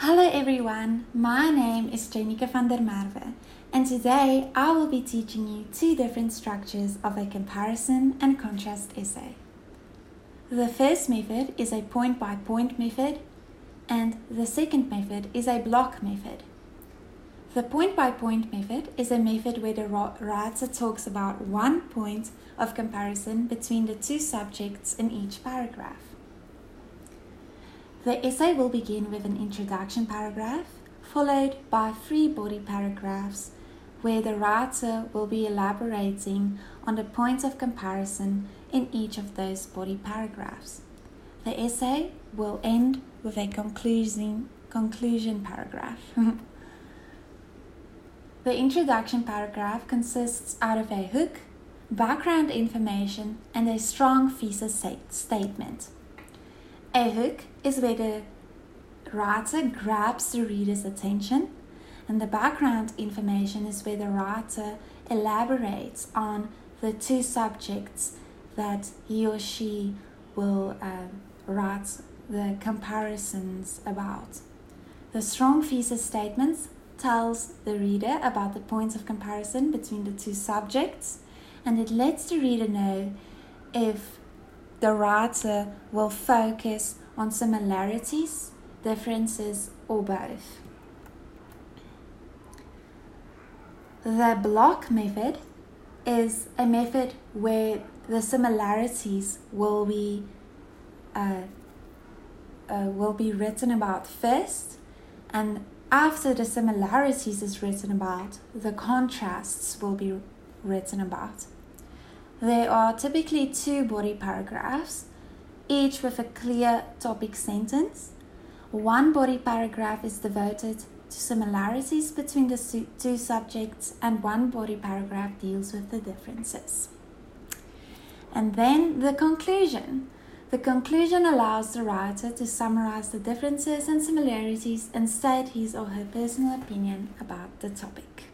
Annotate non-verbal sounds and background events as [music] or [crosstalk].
Hello everyone, my name is Janika van der Merwe and today I will be teaching you two different structures of a comparison and contrast essay. The first method is a point by point method and the second method is a block method. The point by point method is a method where the writer talks about one point of comparison between the two subjects in each paragraph. The essay will begin with an introduction paragraph, followed by three body paragraphs where the writer will be elaborating on the points of comparison in each of those body paragraphs. The essay will end with a conclusion, conclusion paragraph. [laughs] the introduction paragraph consists out of a hook, background information, and a strong thesis statement. A hook is where the writer grabs the reader's attention, and the background information is where the writer elaborates on the two subjects that he or she will uh, write the comparisons about. The strong thesis statements tells the reader about the points of comparison between the two subjects and it lets the reader know if the writer will focus on similarities, differences, or both. The block method is a method where the similarities will be uh, uh, will be written about first, and after the similarities is written about, the contrasts will be written about. There are typically two body paragraphs, each with a clear topic sentence. One body paragraph is devoted to similarities between the two subjects, and one body paragraph deals with the differences. And then the conclusion. The conclusion allows the writer to summarize the differences and similarities and state his or her personal opinion about the topic.